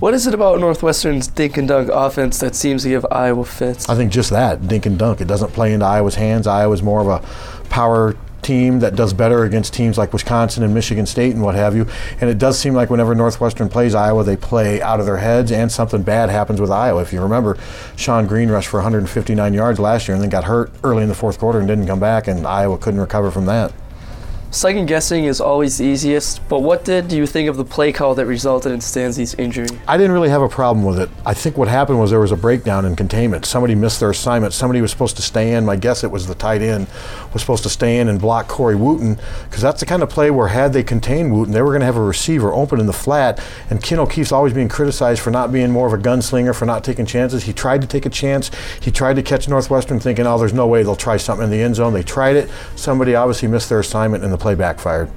S10: What is it about Northwestern's dink and dunk offense that seems to give Iowa fits?
S12: I think just that dink and dunk. It doesn't play into Iowa's hands. Iowa's more of a power team that does better against teams like Wisconsin and Michigan State and what have you. And it does seem like whenever Northwestern plays Iowa, they play out of their heads, and something bad happens with Iowa. If you remember, Shonn Greene rushed for 159 yards last year and then got hurt early in the fourth quarter and didn't come back, and Iowa couldn't recover from that.
S10: Second guessing is always the easiest, but what did you think of the play call that resulted in Stanzi's injury?
S12: I didn't really have a problem with it. I think what happened was there was a breakdown in containment. Somebody missed their assignment. Somebody was supposed to stay in. My guess it was the tight end was supposed to stay in and block Corey Wootton because that's the kind of play where had they contained Wootton, they were going to have a receiver open in the flat. And Ken O'Keefe's always being criticized for not being more of a gunslinger, for not taking chances. He tried to take a chance. He tried to catch Northwestern, thinking, "Oh, there's no way they'll try something in the end zone." They tried it. Somebody obviously missed their assignment, in the play backfired.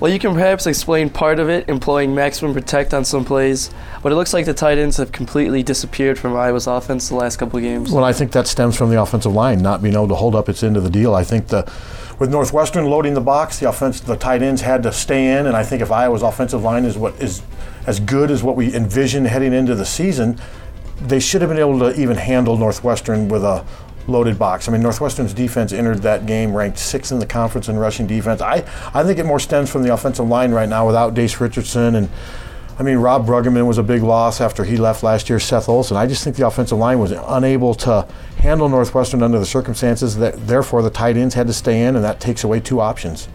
S10: Well, you can perhaps explain part of it employing maximum protect on some plays, but it looks like the tight ends have completely disappeared from Iowa's offense the last couple of games.
S12: Well, I think that stems from the offensive line not being able to hold up its end of the deal. I think the with Northwestern loading the box, the offense, the tight ends had to stay in, and I think if Iowa's offensive line is what is as good as what we envisioned heading into the season, they should have been able to even handle Northwestern with a loaded box. I mean, Northwestern's defense entered that game ranked sixth in the conference in rushing defense. I, I think it more stems from the offensive line right now without Dace Richardson and. I mean, Rob Bruggeman was a big loss after he left last year. Seth Olson. I just think the offensive line was unable to handle Northwestern under the circumstances. That therefore the tight ends had to stay in, and that takes away two options.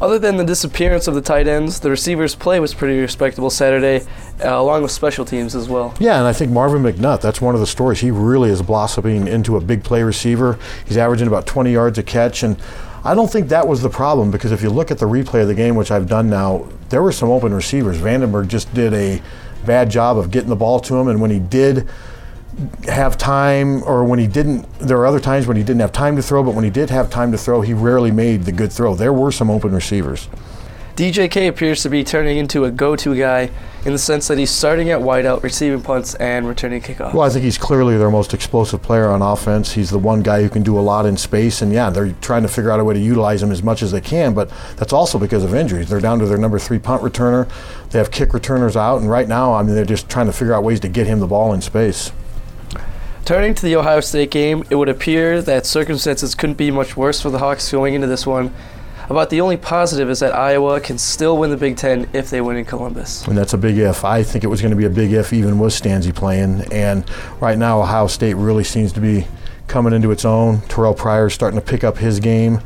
S10: Other than the disappearance of the tight ends, the receivers' play was pretty respectable Saturday, uh, along with special teams as well.
S12: Yeah, and I think Marvin McNutt, that's one of the stories. He really is blossoming into a big play receiver. He's averaging about 20 yards a catch, and I don't think that was the problem because if you look at the replay of the game, which I've done now, there were some open receivers. Vandenberg just did a bad job of getting the ball to him, and when he did, have time or when he didn't there are other times when he didn't have time to throw but when he did have time to throw he rarely made the good throw there were some open receivers
S10: DJK appears to be turning into a go-to guy in the sense that he's starting at wideout, receiving punts, and returning kickoffs.
S12: Well, I think he's clearly their most explosive player on offense. He's the one guy who can do a lot in space, and yeah, they're trying to figure out a way to utilize him as much as they can. But that's also because of injuries. They're down to their number three punt returner. They have kick returners out, and right now, I mean, they're just trying to figure out ways to get him the ball in space.
S10: Turning to the Ohio State game, it would appear that circumstances couldn't be much worse for the Hawks going into this one. About the only positive is that Iowa can still win the Big Ten if they win in Columbus.
S12: And that's a big if. I think it was going to be a big if even with Stanzi playing. And right now, Ohio State really seems to be coming into its own. Terrelle Pryor is starting to pick up his game.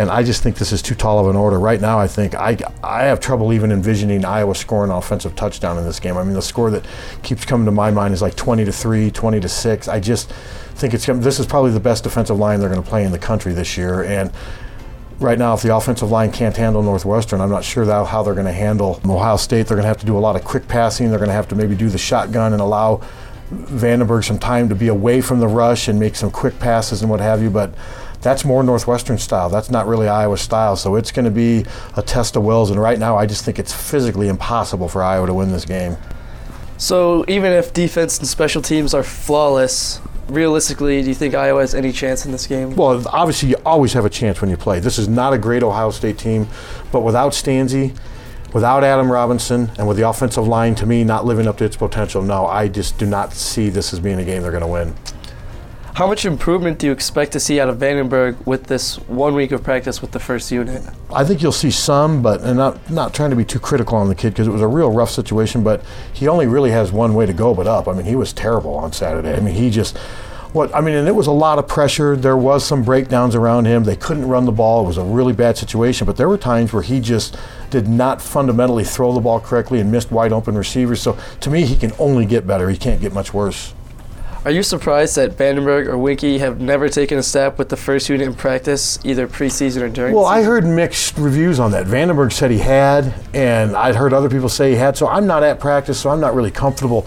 S12: And I just think this is too tall of an order. Right now, I think I, I have trouble even envisioning Iowa scoring an offensive touchdown in this game. I mean, the score that keeps coming to my mind is like 20 to 3, 20 to 6. I just think it's this is probably the best defensive line they're going to play in the country this year. And right now, if the offensive line can't handle Northwestern, I'm not sure how they're going to handle Ohio State. They're going to have to do a lot of quick passing. They're going to have to maybe do the shotgun and allow Vandenberg some time to be away from the rush and make some quick passes and what have you. But that's more Northwestern style. That's not really Iowa style. So it's going to be a test of wills. And right now, I just think it's physically impossible for Iowa to win this game.
S10: So even if defense and special teams are flawless, realistically, do you think Iowa has any chance in this game?
S12: Well, obviously, you always have a chance when you play. This is not a great Ohio State team, but without Stanzi, without Adam Robinson, and with the offensive line, to me, not living up to its potential, no, I just do not see this as being a game they're going to win.
S10: How much improvement do you expect to see out of Vandenberg with this one week of practice with the first unit?
S12: I think you'll see some, but and not not trying to be too critical on the kid because it was a real rough situation. But he only really has one way to go, but up. I mean, he was terrible on Saturday. I mean, he just what I mean, and it was a lot of pressure. There was some breakdowns around him. They couldn't run the ball. It was a really bad situation. But there were times where he just did not fundamentally throw the ball correctly and missed wide open receivers. So to me, he can only get better. He can't get much worse.
S10: Are you surprised that Vandenberg or Wienke have never taken a step with the first unit in practice, either preseason or during?
S12: Well, I heard mixed reviews on that. Vandenberg said he had, and I'd heard other people say he had. So I'm not at practice, so I'm not really comfortable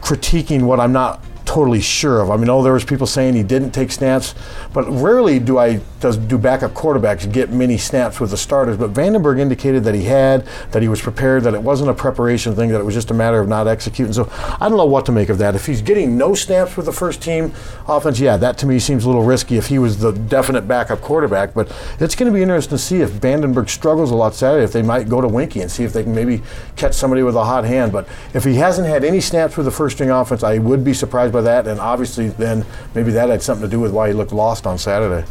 S12: critiquing what I'm not totally sure of. I mean, oh, there was people saying he didn't take snaps, but rarely do I does do backup quarterbacks get many snaps with the starters. But Vandenberg indicated that he had, that he was prepared, that it wasn't a preparation thing, that it was just a matter of not executing. So I don't know what to make of that. If he's getting no snaps with the first team offense, yeah, that to me seems a little risky. If he was the definite backup quarterback, but it's going to be interesting to see if Vandenberg struggles a lot Saturday. If they might go to Wienke and see if they can maybe catch somebody with a hot hand. But if he hasn't had any snaps with the first string offense, I would be surprised by that, and obviously then maybe that had something to do with why he looked lost on Saturday.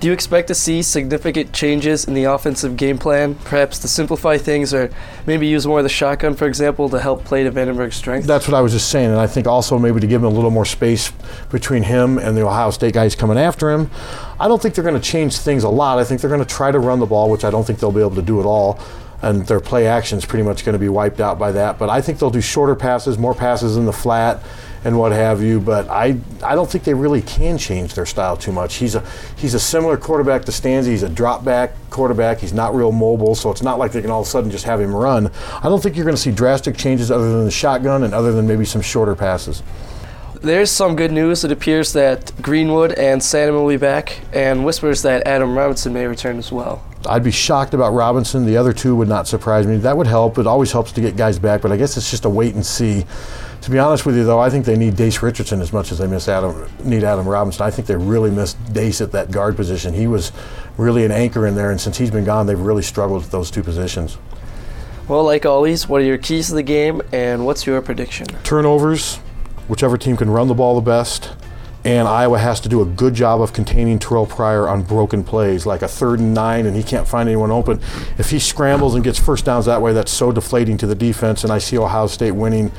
S10: Do you expect to see significant changes in the offensive game plan, perhaps to simplify things or maybe use more of the shotgun, for example, to help play to Vandenberg's strength?
S12: That's what I was just saying, and I think also maybe to give him a little more space between him and the Ohio State guys coming after him. I don't think they're going to change things a lot. I think they're going to try to run the ball, which I don't think they'll be able to do at all and their play action is pretty much going to be wiped out by that. But I think they'll do shorter passes, more passes in the flat, and what have you. But I, I don't think they really can change their style too much. He's a he's a similar quarterback to Stanzi. He's a drop back quarterback. He's not real mobile, so it's not like they can all of a sudden just have him run. I don't think you're going to see drastic changes other than the shotgun and other than maybe some shorter passes.
S10: There's some good news. It appears that Greenwood and Sandeman will be back, and whispers that Adam Robinson may return as well.
S12: I'd be shocked about Robinson. The other two would not surprise me. That would help. It always helps to get guys back, but I guess it's just a wait and see. To be honest with you, though, I think they need Dace Richardson as much as they miss Adam need Adam Robinson. I think they really missed Dace at that guard position. He was really an anchor in there, and since he's been gone, they've really struggled with those two positions.
S10: Well, like always, what are your keys to the game, and what's your prediction?
S12: Turnovers, whichever team can run the ball the best. And Iowa has to do a good job of containing Terrelle Pryor on broken plays, like a third and nine, and he can't find anyone open. If he scrambles and gets first downs that way, that's so deflating to the defense. And I see Ohio State winning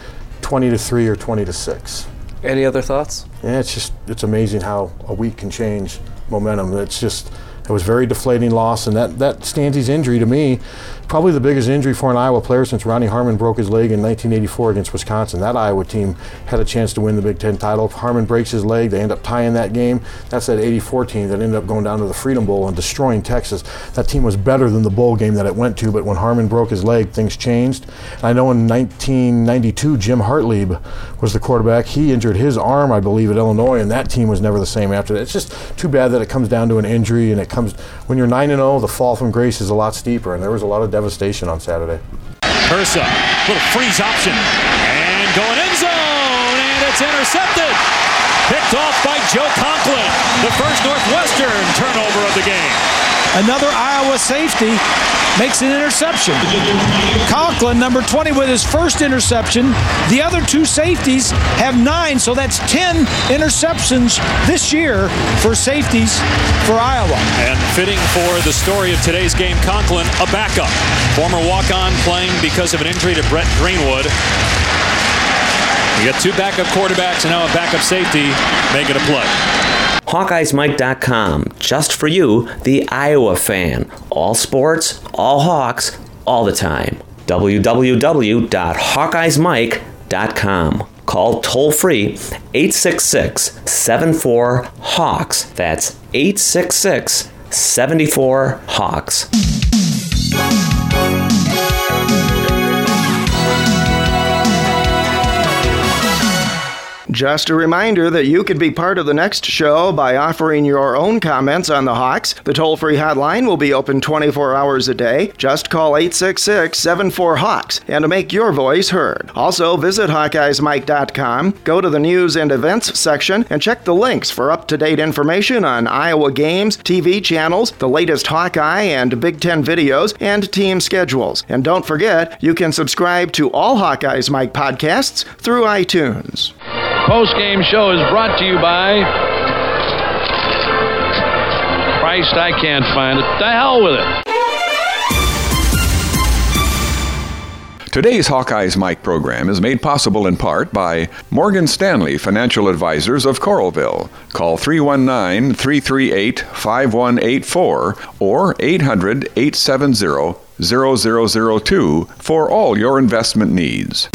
S12: 20 to 3 or 20 to 6.
S10: Any other thoughts?
S12: Yeah, it's just it's amazing how a week can change momentum. It's just it was very deflating loss, and that that Stanzi's injury to me probably the biggest injury for an Iowa player since Ronnie Harmon broke his leg in 1984 against Wisconsin. That Iowa team had a chance to win the Big Ten title. Harmon breaks his leg, they end up tying that game. That's that 84 team that ended up going down to the Freedom Bowl and destroying Texas. That team was better than the bowl game that it went to, but when Harmon broke his leg, things changed. And I know in 1992, Jim Hartlieb was the quarterback. He injured his arm, I believe, at Illinois, and that team was never the same after that. It's just too bad that it comes down to an injury, and it comes when you're 9 and 0, the fall from grace is a lot steeper, and there was a lot of devastation on Saturday.
S2: Ursa, little freeze option, and going end zone, and it's intercepted. Picked off by Joe Conklin, the first Northwestern turnover of the game.
S3: Another Iowa safety makes an interception. Conklin, number 20, with his first interception. The other two safeties have nine, so that's 10 interceptions this year for safeties for Iowa.
S2: And fitting for the story of today's game, Conklin, a backup. Former walk on playing because of an injury to Brett Greenwood. You got two backup quarterbacks and now a backup safety making a play.
S9: HawkeyesMike.com, just for you, the Iowa fan. All sports, all Hawks, all the time. www.hawkeyesmike.com. Call toll free 866 74 Hawks. That's 866 74 Hawks.
S4: Just a reminder that you could be part of the next show by offering your own comments on the Hawks. The toll free hotline will be open 24 hours a day. Just call 866 74 Hawks and make your voice heard. Also, visit HawkeyesMike.com, go to the news and events section, and check the links for up to date information on Iowa games, TV channels, the latest Hawkeye and Big Ten videos, and team schedules. And don't forget, you can subscribe to all Hawkeyes Mike podcasts through iTunes.
S5: Post game show is brought to you by. Christ, I can't find it. The hell with it.
S6: Today's Hawkeyes Mike program is made possible in part by Morgan Stanley Financial Advisors of Coralville. Call 319 338 5184 or 800 870 0002 for all your investment needs.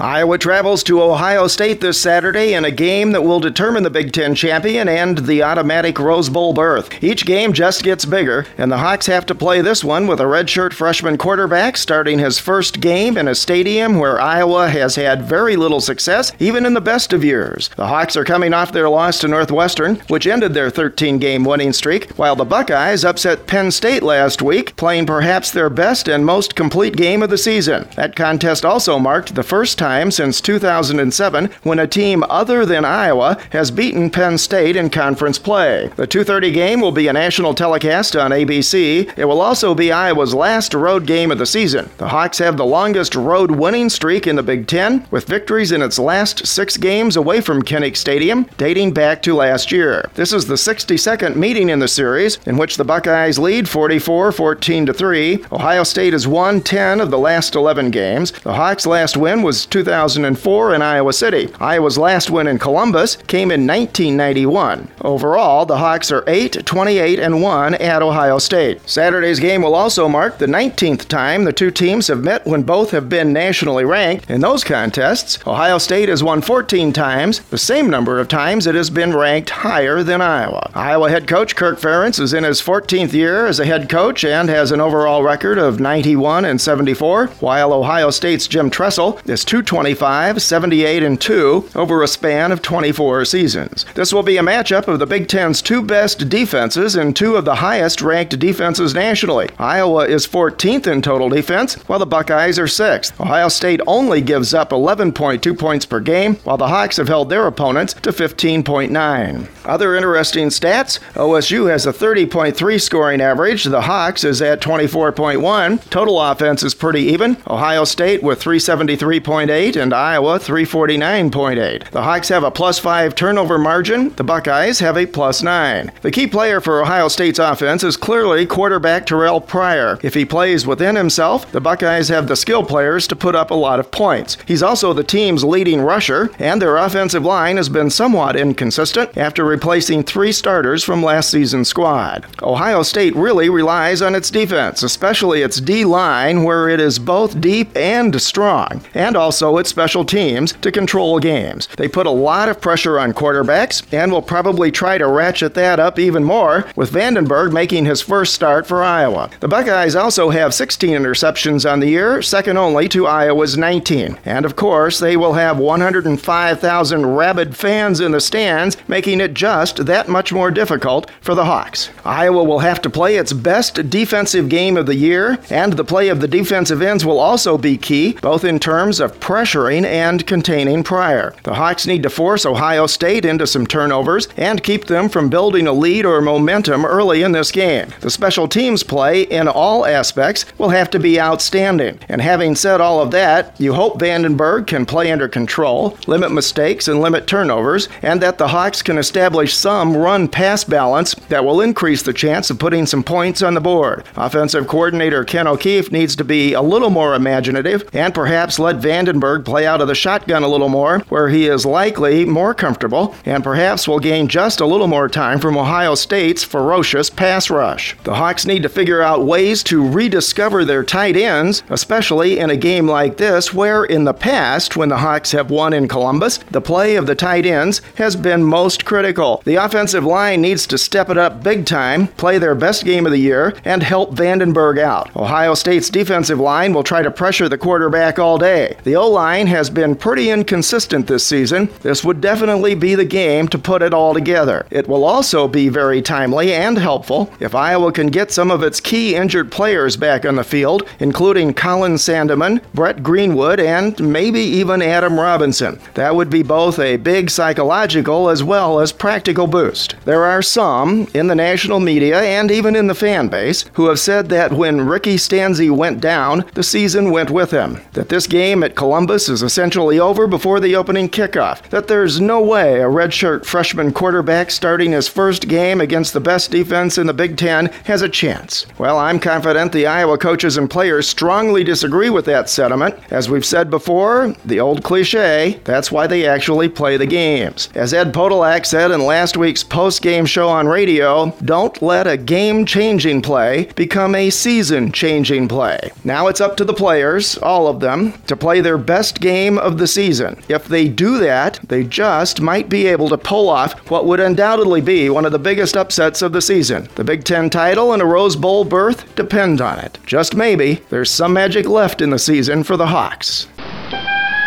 S4: Iowa travels to Ohio State this Saturday in a game that will determine the Big Ten champion and the automatic Rose Bowl berth. Each game just gets bigger, and the Hawks have to play this one with a redshirt freshman quarterback starting his first game in a stadium where Iowa has had very little success, even in the best of years. The Hawks are coming off their loss to Northwestern, which ended their 13 game winning streak, while the Buckeyes upset Penn State last week, playing perhaps their best and most complete game of the season. That contest also marked the first time time since 2007 when a team other than Iowa has beaten Penn State in conference play. The 2:30 game will be a national telecast on ABC. It will also be Iowa's last road game of the season. The Hawks have the longest road winning streak in the Big 10 with victories in its last 6 games away from Kinnick Stadium dating back to last year. This is the 62nd meeting in the series in which the Buckeyes lead 44-14 to 3. Ohio State has won 10 of the last 11 games. The Hawks' last win was 2004 in Iowa City. Iowa's last win in Columbus came in 1991. Overall, the Hawks are 8, 28, and 1 at Ohio State. Saturday's game will also mark the 19th time the two teams have met when both have been nationally ranked. In those contests, Ohio State has won 14 times, the same number of times it has been ranked higher than Iowa. Iowa head coach Kirk Ferentz is in his 14th year as a head coach and has an overall record of 91 and 74, while Ohio State's Jim Tressel is 225, 78, and 2 over a span of 24 seasons. This will be a matchup of the Big Ten's two best defenses and two of the highest ranked defenses nationally. Iowa is 14th in total defense, while the Buckeyes are 6th. Ohio State only gives up 11.2 points per game, while the Hawks have held their opponents to 15.9. Other interesting stats OSU has a 30.3 scoring average, the Hawks is at 24.1. Total offense is pretty even. Ohio State with 373.8 and Iowa 349.8. The Hawks have a plus 5 turnover margin, the Buckeyes have a plus 9. The key player for Ohio State's offense is clearly quarterback Terrelle Pryor. If he plays within himself, the Buckeyes have the skill players to put up a lot of points. He's also the team's leading rusher, and their offensive line has been somewhat inconsistent after replacing three starters from last season's squad. Ohio State really relies on its defense, especially its D line, where it is both deep and strong, and also its special teams to control games. They put a lot of pressure on quarterbacks and will probably try to ratchet that up even more, with Vandenberg making his first start for Iowa. The Buckeyes also have 16 interceptions on the year, second only to Iowa's 19. And of course, they will have 105,000 rabid fans in the stands, making it just that much more difficult for the Hawks. Iowa will have to play its best defensive game of the year, and the play of the defensive ends will also be key, both in terms of pressuring and containing Pryor. The Hawks need to force Ohio State into some turnovers and keep them from building a lead or momentum early in this game. The special teams play in all aspects will have to be outstanding. And having said all of that, you hope Vandenberg can play under control, limit mistakes, and limit turnovers, and that the Hawks can establish some run pass balance that will increase the chance of putting some points on the board. Offensive coordinator Ken O'Keefe needs to be a little more imaginative and perhaps let Vandenberg play out of the shotgun a little more, where he is likely more comfortable and perhaps will gain just a little more time from Ohio State's ferocious pass rush. The Hawks need to figure out ways to rediscover their tight ends, especially in a game like this where in the past, when the Hawks have won in Columbus, the play of the tight ends has been most critical. The offensive line needs to step it up big time, play their best game of the year, and help Vandenberg out. Ohio State's defensive line will try to pressure the quarterback all day. The O line has been pretty inconsistent this season. This would definitely be the game to put it all together. It will also be very timely and helpful if Iowa can get some of its key injured players back on the field, including Colin Sandeman, Brett Greenwood, and maybe even Adam Robinson. That would be both a big psychological as well as practical boost. There are some in the national media and even in the fan base who have said that when Ricky Stanzi went down, the season went with him. That this game at Columbus is essentially over before the opening kickoff. That there's no way a redshirt freshman quarterback starting his first game against the best defense in the Big Ten has a chance. Well, I'm confident the Iowa coaches and players strongly disagree with that sentiment. As we've said before, the old cliche, that's why they actually play the games. As Ed Podolak said in last week's post game show on radio, don't let a game changing play become a season changing play. Now it's up to the players, all of them, to play their best game of the season. If they do that, they just might be able to pull off what would undoubtedly be one of the biggest upsets of the season. The Big Ten title and a Rose Bowl berth depend on it. Just maybe, there's some magic left in the season for the Hawks.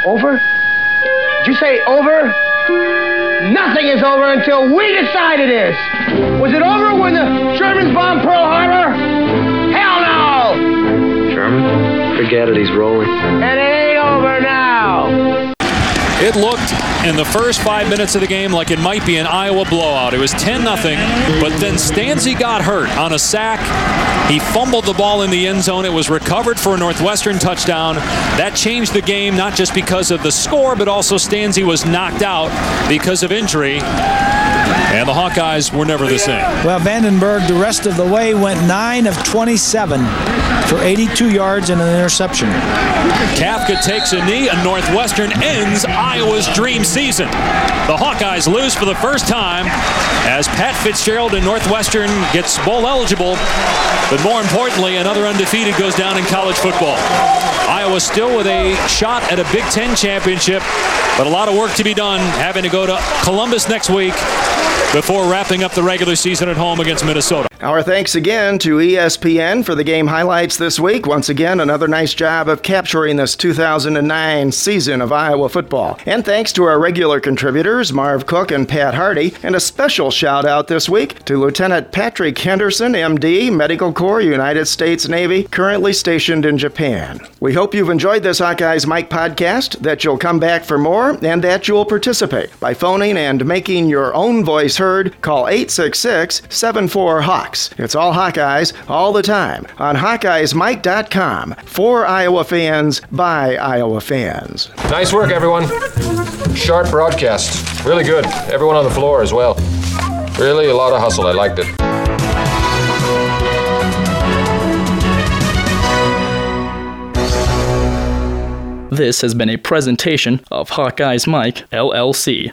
S13: Over? Did you say over? Nothing is over until we decide it is. Was it over when the Germans bombed Pearl Harbor? Hell no!
S14: Sherman? Forget it, he's rolling.
S13: And it ain't over now.
S2: It looked in the first five minutes of the game like it might be an Iowa blowout. It was 10 0, but then Stanzi got hurt on a sack. He fumbled the ball in the end zone. It was recovered for a Northwestern touchdown. That changed the game, not just because of the score, but also Stanzi was knocked out because of injury. And the Hawkeyes were never the same.
S3: Well, Vandenberg, the rest of the way, went 9 of 27 for 82 yards and an interception.
S2: Kafka takes a knee, and Northwestern ends Iowa's dream season. The Hawkeyes lose for the first time as Pat Fitzgerald and Northwestern gets bowl eligible, but more importantly, another undefeated goes down in college football. Iowa still with a shot at a Big Ten championship, but a lot of work to be done, having to go to Columbus next week before wrapping up the regular season at home against Minnesota.
S4: Our thanks again to ESPN for the game highlights this week. Once again, another nice job of capturing this 2009 season of Iowa football. And thanks to our regular contributors, Marv Cook and Pat Harty. And a special shout out this week to Lieutenant Patrick Henderson, MD, Medical Corps, United States Navy, currently stationed in Japan. We hope you've enjoyed this Hawkeyes Mike podcast, that you'll come back for more, and that you'll participate by phoning and making your own voice heard. Call 866 74 Hawks. It's all Hawkeyes all the time on HawkeyesMike.com for Iowa fans by Iowa fans.
S15: Nice work, everyone. Sharp broadcast. Really good. Everyone on the floor as well. Really a lot of hustle. I liked it.
S1: This has been a presentation of Hawkeyes Mike, LLC.